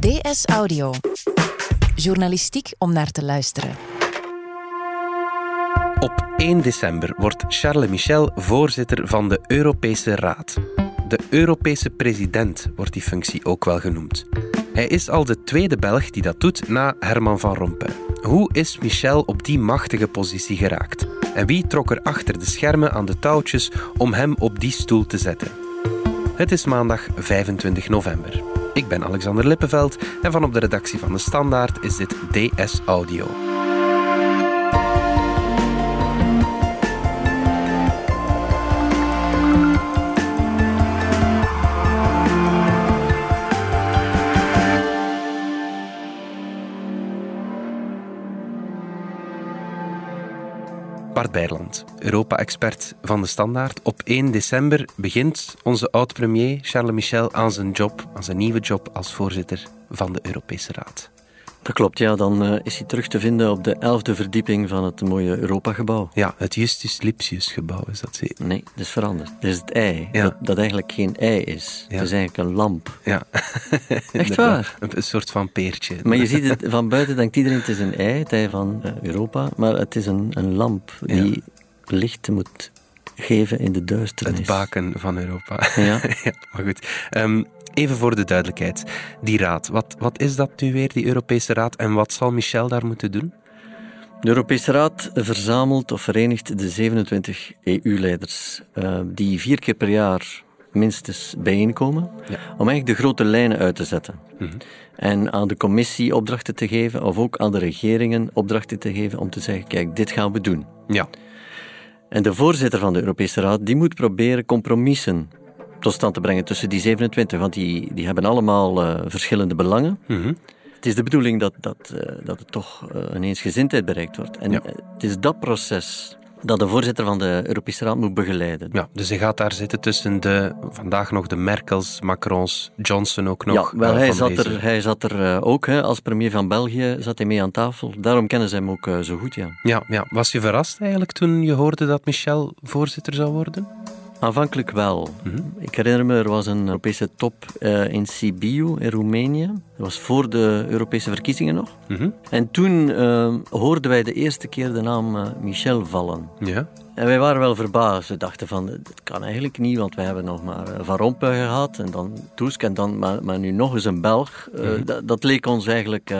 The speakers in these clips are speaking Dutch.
DS Audio. Journalistiek om naar te luisteren. Op 1 december wordt Charles Michel voorzitter van de Europese Raad. De Europese president wordt die functie ook wel genoemd. Hij is al de tweede Belg die dat doet na Herman van Rompuy. Hoe is Michel op die machtige positie geraakt? En wie trok er achter de schermen aan de touwtjes om hem op die stoel te zetten? Het is maandag 25 november. Ik ben Alexander Lippenveld en van op de redactie van De Standaard is dit DS Audio. Bart Bijland, Europa-expert van de Standaard. Op 1 december begint onze oud-premier Charles Michel aan zijn job, aan zijn nieuwe job als voorzitter van de Europese Raad. Dat klopt, ja. Dan uh, is hij terug te vinden op de elfde verdieping van het mooie Europa-gebouw. Ja, het Justus Lipsius-gebouw is dat zeker? Nee, dat is veranderd. Dat is het ei, ja. dat, dat, eigenlijk geen ei is. Ja. Het is eigenlijk een lamp. Ja. Echt waar? Een, een, soort van peertje. Maar je ziet het van buiten, denkt iedereen het is een ei, het ei van uh, Europa. Maar het is een, een lamp die ja. licht moet geven in de duisternis. Het baken van Europa. Ja. ja maar goed. Um, Even voor de duidelijkheid, die raad, wat, wat is dat nu weer, die Europese Raad, en wat zal Michel daar moeten doen? De Europese Raad verzamelt of verenigt de 27 EU-leiders, uh, die vier keer per jaar minstens bijeenkomen, ja. om eigenlijk de grote lijnen uit te zetten. Mm-hmm. En aan de commissie opdrachten te geven, of ook aan de regeringen opdrachten te geven om te zeggen, kijk, dit gaan we doen. Ja. En de voorzitter van de Europese Raad, die moet proberen compromissen tot stand te brengen tussen die 27, want die, die hebben allemaal uh, verschillende belangen. Mm-hmm. Het is de bedoeling dat, dat, uh, dat het toch een eensgezindheid bereikt wordt. En ja. het is dat proces dat de voorzitter van de Europese Raad moet begeleiden. Ja, dus hij gaat daar zitten tussen de, vandaag nog de Merkels, Macrons, Johnson ook nog. Ja, wel, hij, zat er, hij zat er ook, hè, als premier van België zat hij mee aan tafel. Daarom kennen ze hem ook zo goed, ja. ja. Ja, was je verrast eigenlijk toen je hoorde dat Michel voorzitter zou worden? Aanvankelijk wel. Mm-hmm. Ik herinner me, er was een Europese top uh, in Sibiu in Roemenië. Dat was voor de Europese verkiezingen nog. Mm-hmm. En toen uh, hoorden wij de eerste keer de naam uh, Michel vallen. Ja. En wij waren wel verbaasd. We dachten van, dat kan eigenlijk niet, want we hebben nog maar Van Rompuy gehad en dan Tusk en dan, maar, maar nu nog eens een Belg. Mm-hmm. Dat, dat leek ons eigenlijk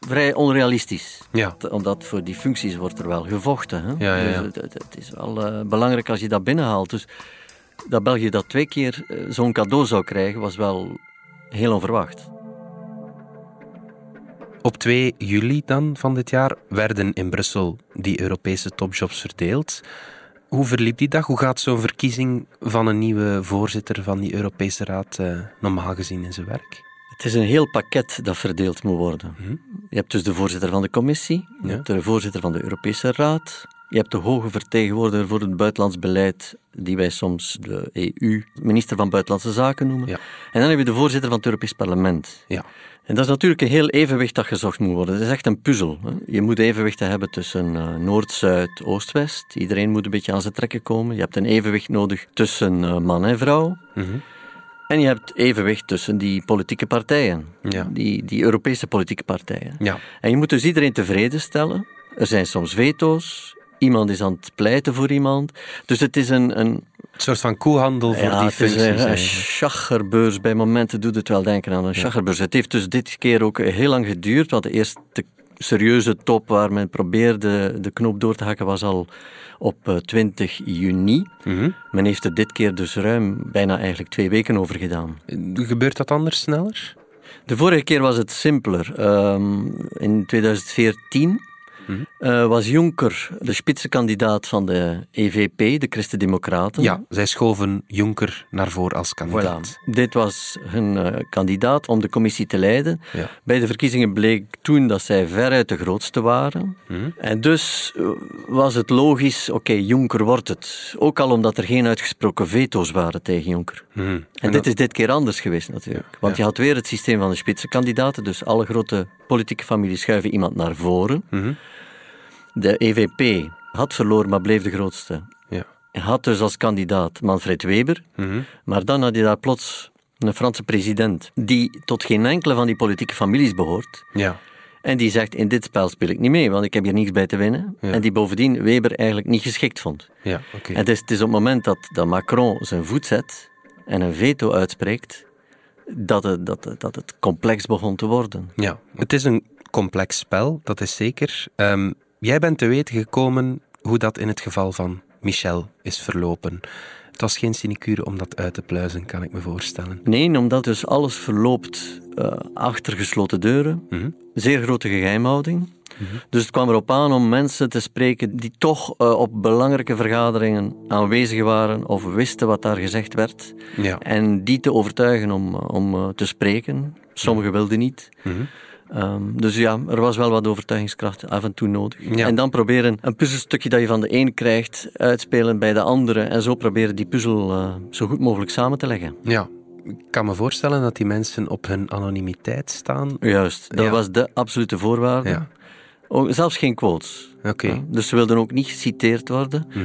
vrij onrealistisch. Ja. Omdat voor die functies wordt er wel gevochten. Hè? Ja, ja, ja. Dus het, het, is wel belangrijk als je dat binnenhaalt. Dus dat België dat twee keer zo'n cadeau zou krijgen, was wel heel onverwacht. Op 2 juli dan van dit jaar werden in Brussel die Europese topjobs verdeeld. Hoe verliep die dag? Hoe gaat zo'n verkiezing van een nieuwe voorzitter van die Europese Raad uh, normaal gezien in zijn werk? Het is een heel pakket dat verdeeld moet worden. Mm-hmm. Je hebt dus de voorzitter van de commissie, je Ja. hebt de voorzitter van de Europese Raad, je hebt de hoge vertegenwoordiger voor het buitenlands beleid, die wij soms de EU, minister van Buitenlandse Zaken noemen. Ja. En dan heb je de voorzitter van het Europees Parlement. Ja. En dat is natuurlijk een heel evenwicht dat gezocht moet worden. Het is echt een puzzel. Hè. Je moet evenwichten hebben tussen uh, Noord, Zuid, Oost, West. Iedereen moet een beetje aan zijn trekken komen. Je hebt een evenwicht nodig tussen uh, man en vrouw. Mm-hmm. En je hebt evenwicht tussen die politieke partijen. Ja. Die, die Europese politieke partijen. Ja. En je moet dus iedereen tevreden stellen. Er zijn soms veto's. Iemand is aan het pleiten voor iemand. Dus het is een... een Een soort van koehandel voor ja, die het is functies. een, een eigenlijk. chacherbeurs. Bij momenten doet het wel denken aan een chacherbeurs. Het heeft dus dit keer ook heel lang geduurd. Want de eerste serieuze top waar men probeerde de knoop door te hakken was al op uh, 20 juni. Mm-hmm. Men heeft er dit keer dus ruim bijna eigenlijk twee weken over gedaan. Gebeurt dat anders sneller? De vorige keer was het simpeler. Um, in 2014 Uh, was Juncker de spitsenkandidaat van de EVP, de Christen-Democraten. Ja, zij schoven Juncker naar voren als kandidaat. Voilà. Dit was hun uh, kandidaat om de commissie te leiden. Ja. Bij de verkiezingen bleek toen dat zij veruit de grootste waren. Mm-hmm. En dus uh, was het logisch, oké, okay, Juncker wordt het. Ook al omdat er geen uitgesproken veto's waren tegen Juncker. Mm-hmm. En, en dit dat... is dit keer anders geweest natuurlijk. Ja. Want ja. je had weer het systeem van de spitsenkandidaten, dus alle grote politieke families schuiven iemand naar voren. Mm-hmm. De EVP had verloren, maar bleef de grootste. Ja. Had dus als kandidaat Manfred Weber, mm-hmm. maar dan had je daar plots een Franse president, die tot geen enkele van die politieke families behoort. Ja. En die zegt, in dit spel speel ik niet mee, want ik heb hier niets bij te winnen. Ja. En die bovendien Weber eigenlijk niet geschikt vond. Ja. En het is, het is op het moment dat, dat Macron zijn voet zet en een veto uitspreekt, dat het, dat, dat het complex begon te worden. Ja, het is een complex spel, dat is zeker. Ehm, jij bent te weten gekomen hoe dat in het geval van Michel is verlopen. Het was geen sinecure om dat uit te pluizen, kan ik me voorstellen. Nee, omdat dus alles verloopt eh, achter gesloten deuren. Mhm. Zeer grote geheimhouding. Dus het kwam erop aan om mensen te spreken die toch eh, op belangrijke vergaderingen aanwezig waren of wisten wat daar gezegd werd. Ja. En die te overtuigen om, om eh, te spreken. Sommigen wilden niet. Ehm, dus ja, er was wel wat overtuigingskracht af en toe nodig. Ja. En dan proberen een puzzelstukje dat je van de een krijgt, uitspelen bij de andere. En zo proberen die puzzel eh, zo goed mogelijk samen te leggen. ja. Ik kan me voorstellen dat die mensen op hun anonimiteit staan. Juist, dat Ja. was de absolute voorwaarde. Ja, Ook, zelfs geen quotes. oké. Ja, Dus ze wilden ook niet geciteerd worden. Mhm.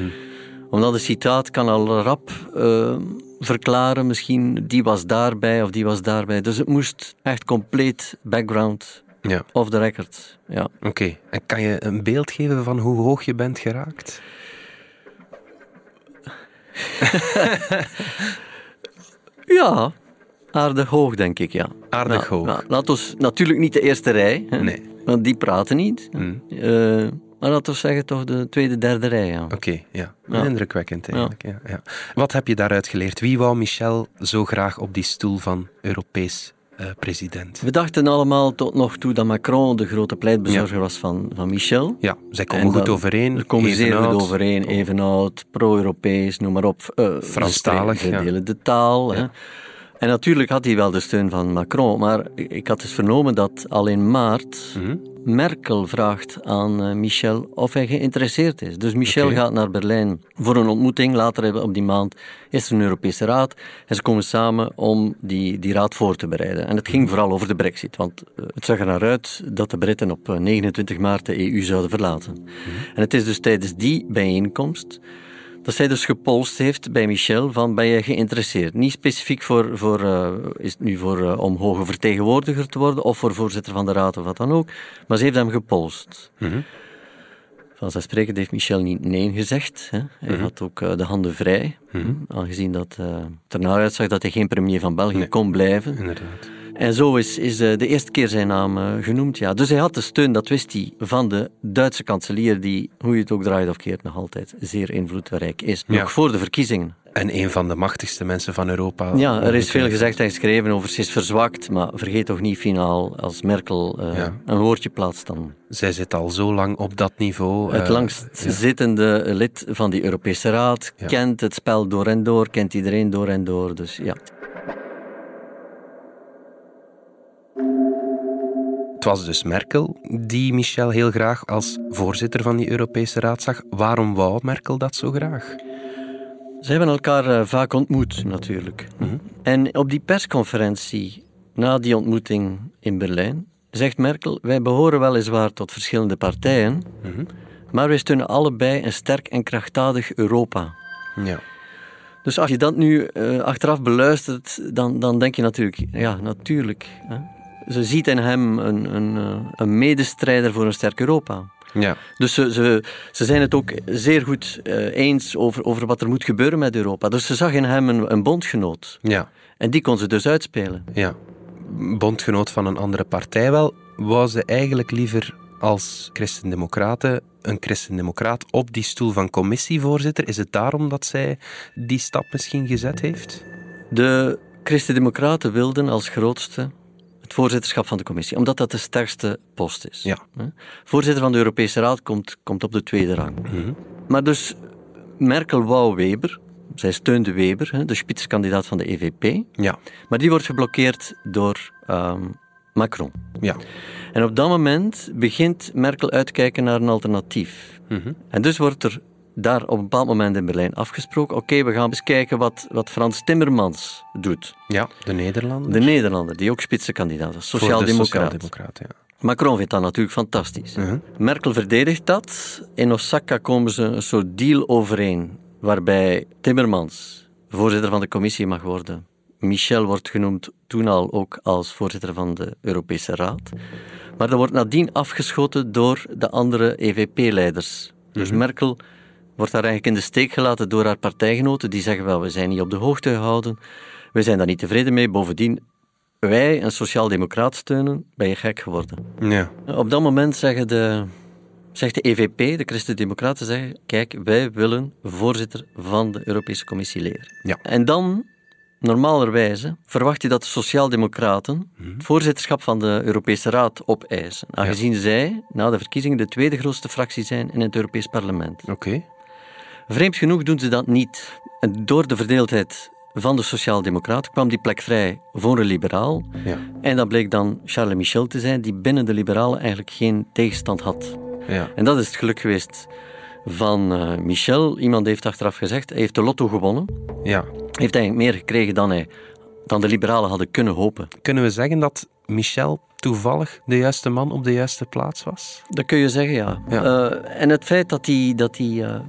Omdat een citaat kan al rap eh, verklaren, misschien die was daarbij of die was daarbij. Dus het moest echt compleet background Ja, off the record. Ja. oké. En kan je een beeld geven van hoe hoog je bent geraakt? ja, aardig hoog denk ik, ja. Aardig hoog. ja. laat ons natuurlijk niet de eerste rij, hè, Nee. want die praten niet. Mhm. Eh, maar laten we zeggen toch de tweede, derde rij, ja. Oké, ja. Ja. Indrukwekkend eigenlijk. Ja. Ja, Wat heb je daaruit geleerd? Wie wou Michel zo graag op die stoel van Europees eh, president? We dachten allemaal tot nog toe dat Macron de grote pleitbezorger was van, van Michel. Ja, zij komen En goed overeen. Ze komen zeer goed overeen, even oud, pro-Europees, noem maar op. Ze Franstalig, spreken- Ze ja. delen de taal. Hè. En natuurlijk had hij wel de steun van Macron, maar ik had dus vernomen dat al in maart Mhm. Merkel vraagt aan eh, Michel of hij geïnteresseerd is. Dus Michel gaat naar Berlijn voor een ontmoeting. Later op die maand is er een Europese raad. En ze komen samen om die, die raad voor te bereiden. En het ging vooral over de brexit. Want eh, het zag er naar uit dat de Britten op eh, 29 maart de EU zouden verlaten. En het is dus tijdens die bijeenkomst dat zij dus gepolst heeft bij Michel van ben je geïnteresseerd? Niet specifiek voor, voor eh, is het nu voor eh, om hoge vertegenwoordiger te worden of voor voorzitter van de raad of wat dan ook, maar ze heeft hem gepolst. Mhm. Vanzelfsprekend heeft Michel niet nee gezegd. Hè. Hij Mhm. had ook eh, de handen vrij, hè, aangezien dat het er naar uitzag dat hij geen premier van België Nee. kon blijven. Inderdaad. En zo is, is eh, de eerste keer zijn naam eh, genoemd. Ja. Dus hij had de steun, dat wist hij, van de Duitse kanselier, die, hoe je het ook draait of keert, nog altijd zeer invloedrijk is. Ja. Nog voor de verkiezingen. En een van de machtigste mensen van Europa. Ja, er is veel gezegd en geschreven over ze is verzwakt, maar vergeet toch niet finaal als Merkel eh, Ja. een woordje plaatst dan. Zij zit al zo lang op dat niveau. Het eh, langst zittende lid van die Europese Raad kent het spel door en door, kent iedereen door en door. Dus ja. Het was dus Merkel die Michel heel graag als voorzitter van die Europese Raad zag. Waarom wou Merkel dat zo graag? Ze hebben elkaar eh, vaak ontmoet, natuurlijk. Mhm. En op die persconferentie, na die ontmoeting in Berlijn, zegt Merkel: Wij behoren weliswaar tot verschillende partijen, Mhm. maar wij steunen allebei een sterk en krachtdadig Europa. Ja. Dus als je dat nu eh, achteraf beluistert, dan, dan denk je natuurlijk, ja, natuurlijk. Hè. Ze ziet in hem een, een, eh, een medestrijder voor een sterk Europa. ja. Dus ze, ze, ze zijn het ook zeer goed eh, eens over, over wat er moet gebeuren met Europa. Dus ze zag in hem een, een bondgenoot. Ja. En die kon ze dus uitspelen. Ja. Bondgenoot van een andere partij wel. Wou ze eigenlijk liever als christendemocraten een christendemocraat op die stoel van commissievoorzitter? Is het daarom dat zij die stap misschien gezet heeft? De Christen-Democraten wilden als grootste het voorzitterschap van de commissie, omdat dat de sterkste post is. Ja. Voorzitter van de Europese Raad komt, komt op de tweede rang. Mhm. Maar dus Merkel wou Weber, zij steunde Weber, de spitskandidaat van de EVP, Ja. maar die wordt geblokkeerd door ehm, Macron. Ja. En op dat moment begint Merkel uit te kijken naar een alternatief. Mhm. En dus wordt er daar op een bepaald moment in Berlijn afgesproken: oké, we gaan eens kijken wat, wat Frans Timmermans doet. Ja, de Nederlanden. De Nederlander, die ook spitsenkandidaat de sociaaldemocraat. Sociaaldemocraat, ja. Macron vindt dat natuurlijk fantastisch. Mhm. Merkel verdedigt dat. In Osaka komen ze een soort deal overeen, waarbij Timmermans voorzitter van de commissie mag worden Michel wordt genoemd toen al ook als voorzitter van de Europese Raad. Maar dat wordt nadien afgeschoten door de andere EVP-leiders. Dus Merkel wordt daar eigenlijk in de steek gelaten door haar partijgenoten. Die zeggen wel, we zijn niet op de hoogte gehouden. We zijn daar niet tevreden mee. Bovendien, wij een sociaal-democraat steunen, ben je gek geworden. Ja. Op dat moment zeggen de, zegt de EVP, de Christen-Democraten, zeggen, kijk, wij willen voorzitter van de Europese Commissie leren. Ja. En dan, normalerwijze, verwacht je dat de Sociaal-Democraten het voorzitterschap van de Europese Raad opeisen, aangezien zij na de verkiezingen de tweede grootste fractie zijn in het Europees Parlement. Oké. Vreemd genoeg doen ze dat niet. En door de verdeeldheid van de Sociaaldemocraten kwam die plek vrij voor een liberaal. Ja. En dat bleek dan Charles Michel te zijn, die binnen de liberalen eigenlijk geen tegenstand had. Ja. En dat is het geluk geweest van eh, Michel. Iemand heeft achteraf gezegd, hij heeft de lotto gewonnen. ja. Heeft eigenlijk meer gekregen dan, hij, dan de liberalen hadden kunnen hopen. Kunnen we zeggen dat Michel toevallig de juiste man op de juiste plaats was? Dat kun je zeggen, ja. Ja. Eh, en het feit dat hij, dat hij eh,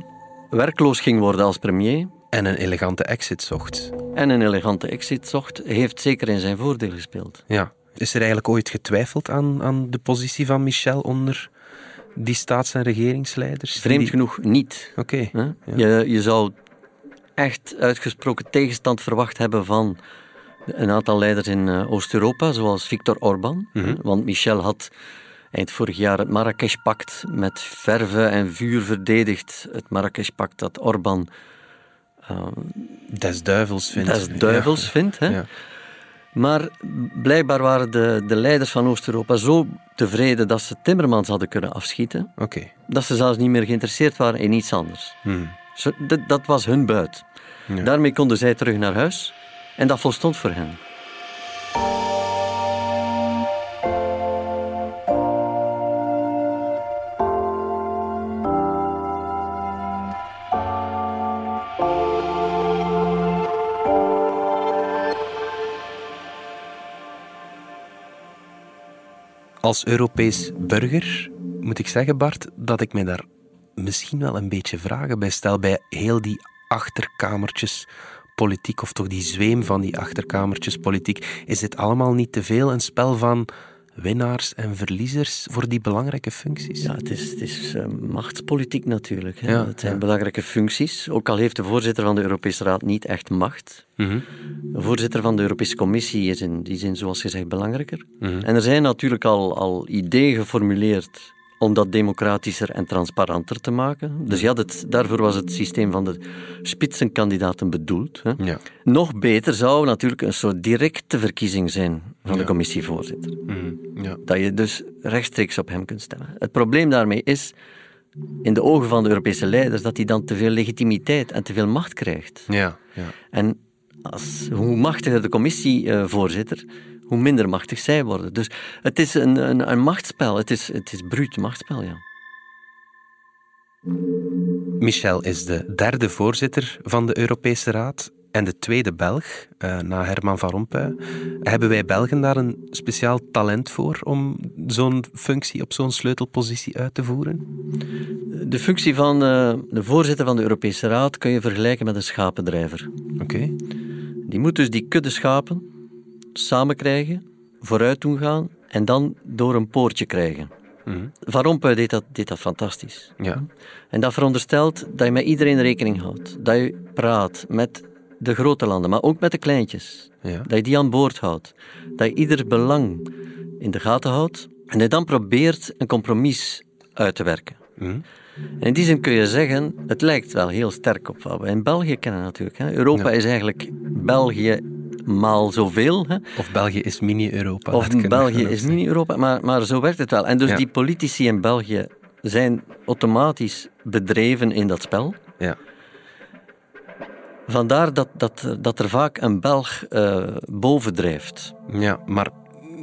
werkloos ging worden als premier En een elegante exit zocht. en een elegante exit zocht, heeft zeker in zijn voordeel gespeeld. Ja. Is er eigenlijk ooit getwijfeld aan, aan de positie van Michel onder die staats- en regeringsleiders? Vreemd Die- genoeg niet. Oké. Je, je zou echt uitgesproken tegenstand verwacht hebben van een aantal leiders in eh, Oost-Europa, zoals Viktor Orbán. hè? Want Michel had eind vorig jaar het Marrakesh-pact met verve en vuur verdedigd. Het Marrakesh-pact dat Orbán Des duivels vindt. des duivels vindt. Hè? Ja. Maar blijkbaar waren de, de leiders van Oost-Europa zo tevreden dat ze Timmermans hadden kunnen afschieten, dat ze zelfs niet meer geïnteresseerd waren in iets anders. Hmm. Zo, dat, dat was hun buit. Ja. Daarmee konden zij terug naar huis en dat volstond voor hen. Als Europees burger moet ik zeggen, Bart, dat ik mij daar misschien wel een beetje vragen bij stel bij heel die achterkamertjes politiek, of toch die zweem van die achterkamertjes politiek. Is dit allemaal niet te veel een spel van winnaars en verliezers voor die belangrijke functies? Ja, het is, het is eh, machtspolitiek natuurlijk. Hè. Ja, het zijn ja. belangrijke functies. Ook al heeft de voorzitter van de Europese Raad niet echt macht. Mhm. De voorzitter van de Europese Commissie is in die zin, zoals gezegd, belangrijker. Mhm. En er zijn natuurlijk al, al ideeën geformuleerd om dat democratischer en transparanter te maken. Dus ja, dat, daarvoor was het systeem van de spitsenkandidaten bedoeld. Hè. Ja. Nog beter zou natuurlijk een soort directe verkiezing zijn van de commissievoorzitter. Mhm. Ja. Dat je dus rechtstreeks op hem kunt stemmen. Het probleem daarmee is, in de ogen van de Europese leiders, dat hij dan te veel legitimiteit en te veel macht krijgt. Ja. Ja. En als, hoe machtiger de commissievoorzitter, hoe minder machtig zij worden. Dus het is een, een, een machtsspel. Het is, het is bruut machtsspel, ja. Michel is de derde voorzitter van de Europese Raad en de tweede Belg, eh, na Herman van Rompuy. Hebben wij Belgen daar een speciaal talent voor om zo'n functie op zo'n sleutelpositie uit te voeren? De functie van eh, de voorzitter van de Europese Raad kun je vergelijken met een schapendrijver. Oké. Die moet dus die kudde schapen samen krijgen, vooruit doen gaan en dan door een poortje krijgen. Mhm. Van Rompuy deed dat, deed dat fantastisch. Ja. En dat veronderstelt dat je met iedereen rekening houdt. Dat je praat met de grote landen, maar ook met de kleintjes. Ja. Dat je die aan boord houdt. Dat je ieder belang in de gaten houdt. En dat je dan probeert een compromis uit te werken. Mhm. En in die zin kun je zeggen, het lijkt wel heel sterk op wat we in België kennen natuurlijk. Hè. Europa Ja. is eigenlijk België maal zoveel. Hè. Of België is mini-Europa. Of België is mini-Europa, maar, maar zo werkt het wel. En dus Ja. die politici in België zijn automatisch bedreven in dat spel. Ja. Vandaar dat, dat, dat er vaak een Belg eh bovendrijft. ja, maar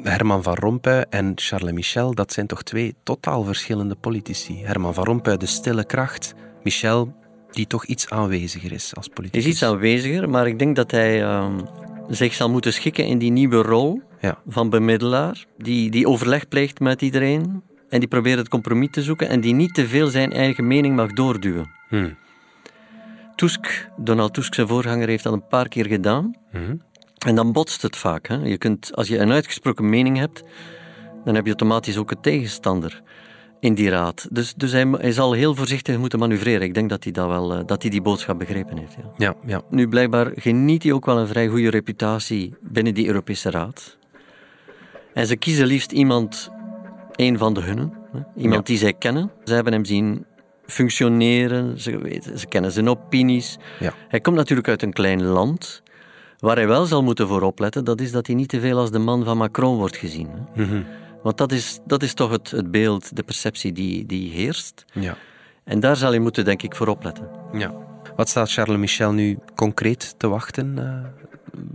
Herman van Rompuy en Charles Michel, dat zijn toch twee totaal verschillende politici. Herman van Rompuy, de stille kracht. Michel, die toch iets aanweziger is als politicus. is iets aanweziger, maar ik denk dat hij ehm, zich zal moeten schikken in die nieuwe rol Ja. van bemiddelaar. Die, die overleg pleegt met iedereen en die probeert het compromis te zoeken en die niet te veel zijn eigen mening mag doorduwen. Hm. Tusk, Donald Tusk, zijn voorganger, heeft dat een paar keer gedaan. Mhm. En dan botst het vaak. Hè? Je kunt, als je een uitgesproken mening hebt, dan heb je automatisch ook een tegenstander in die raad. Dus, dus hij, hij, zal heel voorzichtig moeten manoeuvreren. Ik denk dat hij, dat wel, eh, dat hij die boodschap begrepen heeft. Ja. Ja, ja. Nu, blijkbaar geniet hij ook wel een vrij goede reputatie binnen die Europese Raad. En ze kiezen liefst iemand, een van de hunnen, hè? iemand Ja. die zij kennen. Ze hebben hem zien functioneren, ze, weten, ze kennen zijn opinies. Ja. Hij komt natuurlijk uit een klein land. Waar hij wel zal moeten voor opletten, dat is dat hij niet te veel als de man van Macron wordt gezien. Hè? Mhm. Want dat is, dat is toch het, het beeld, de perceptie die, die heerst. ja. En daar zal hij moeten, denk ik, voor opletten. ja. Wat staat Charles Michel nu concreet te wachten? Eh,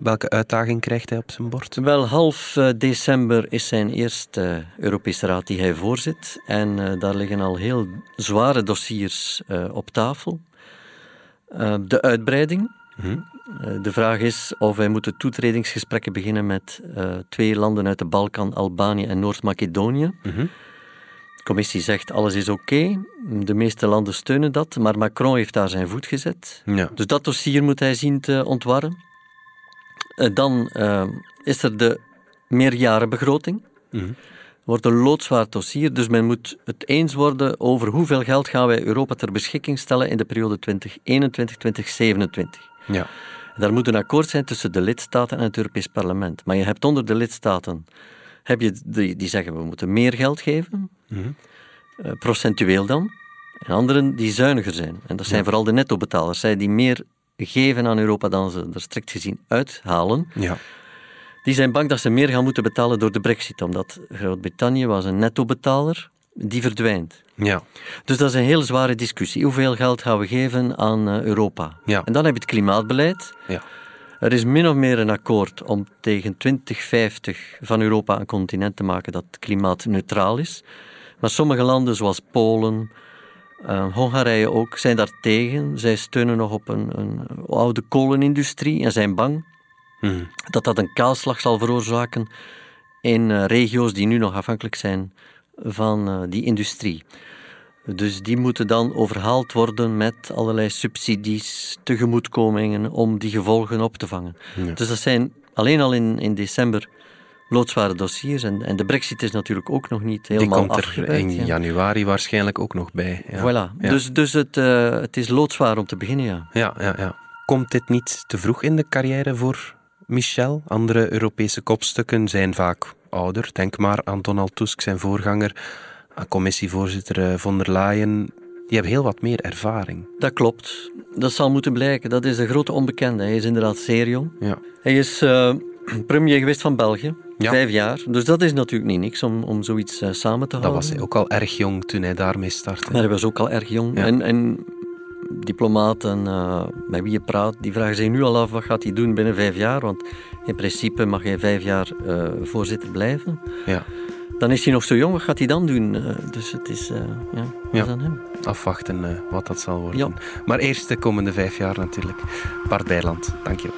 welke uitdaging krijgt hij op zijn bord? Wel, half eh, december is zijn eerste eh, Europese Raad die hij voorzit. En daar liggen al heel zware dossiers op tafel. De uitbreiding. Mhm. Eh, de vraag is of wij moeten toetredingsgesprekken beginnen met eh, twee landen uit de Balkan, Albanië en Noord-Macedonië. Mhm. De commissie zegt alles is oké. De meeste landen steunen dat, maar Macron heeft daar zijn voet gezet. Ja. Dus dat dossier moet hij zien te ontwarren. Eh, Dan is er de meerjarenbegroting. Mhm. Wordt een loodzwaar dossier, dus men moet het eens worden over hoeveel geld gaan wij Europa ter beschikking stellen in de periode 2021-2027. Ja. Daar moet een akkoord zijn tussen de lidstaten en het Europees Parlement. Maar je hebt onder de lidstaten heb je die, die zeggen we moeten meer geld geven, Mhm. eh, procentueel dan. En anderen die zuiniger zijn. En dat zijn vooral de nettobetalers, zij die meer geven aan Europa dan ze er strikt gezien uithalen. Ja. Die zijn bang dat ze meer gaan moeten betalen door de brexit, omdat Groot-Brittannië was een nettobetaler, die verdwijnt. Ja. Dus dat is een heel zware discussie. Hoeveel geld gaan we geven aan eh, Europa? Ja. En dan heb je het klimaatbeleid. Ja. Er is min of meer een akkoord om tegen 2050 van Europa een continent te maken dat klimaatneutraal is. Maar sommige landen, zoals Polen, eh, Hongarije ook, zijn daar tegen. Zij steunen nog op een, een oude kolenindustrie en zijn bang Mhm. dat dat een kaalslag zal veroorzaken in eh, regio's die nu nog afhankelijk zijn van eh, die industrie. Dus die moeten dan overhaald worden met allerlei subsidies, tegemoetkomingen om die gevolgen op te vangen. Ja. Dus dat zijn alleen al in, in december loodzware dossiers. En, en de brexit is natuurlijk ook nog niet Die helemaal komt er afgewerkt. in ja. januari waarschijnlijk ook nog bij. Ja. Voilà. Ja. Dus, dus het, eh, het is loodzwaar om te beginnen, ja. Ja, ja, ja. Komt dit niet te vroeg in de carrière voor Michel? Andere Europese kopstukken zijn vaak ouder. Denk maar aan Donald Tusk, zijn voorganger, aan commissievoorzitter eh, von der Leyen. Die hebben heel wat meer ervaring. Dat klopt. Dat zal moeten blijken. Dat is de grote onbekende. Hij is inderdaad zeer jong. Ja. Hij is eh, premier geweest van België, Ja. vijf jaar. Dus dat is natuurlijk niet niks om, om zoiets eh, samen te Dat houden. was hij ook al erg jong toen hij daarmee startte. Maar hij was ook al erg jong. Ja. En, en diplomaten eh, met wie je praat, die vragen zich nu al af wat gaat hij doen binnen vijf jaar. Want in principe mag hij vijf jaar eh, voorzitter blijven. Ja. Dan is hij nog zo jong, wat gaat hij dan doen? Eh, dus het is, ja, dat Ja. is aan hem. Afwachten wat dat zal worden. Ja. Maar eerst de komende vijf jaar natuurlijk. Bart Bijland, dankjewel.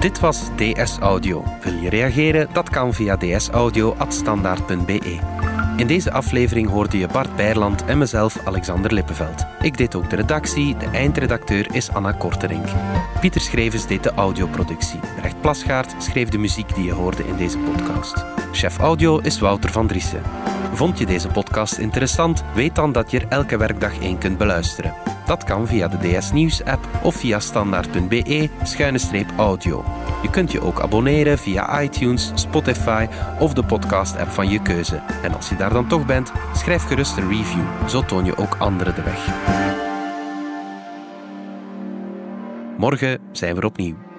Dit was DS Audio. Wil je reageren? Dat kan via dsaudio.standaard.be. In deze aflevering hoorde je Bart Bijland en mezelf, Alexander Lippenveld. Ik deed ook de redactie, de eindredacteur is Anna Korterink. Pieter Schrevens deed de audioproductie. Recht Plasgaard schreef de muziek die je hoorde in deze podcast. Chef audio is Wouter van Driessen. Vond je deze podcast interessant? Weet dan dat je er elke werkdag één kunt beluisteren. Dat kan via de DS Nieuws app of via standaard.be-audio. Je kunt je ook abonneren via iTunes, Spotify of de podcast app van je keuze. En als je daar dan toch bent, schrijf gerust een review. Zo toon je ook anderen de weg. Morgen zijn we opnieuw.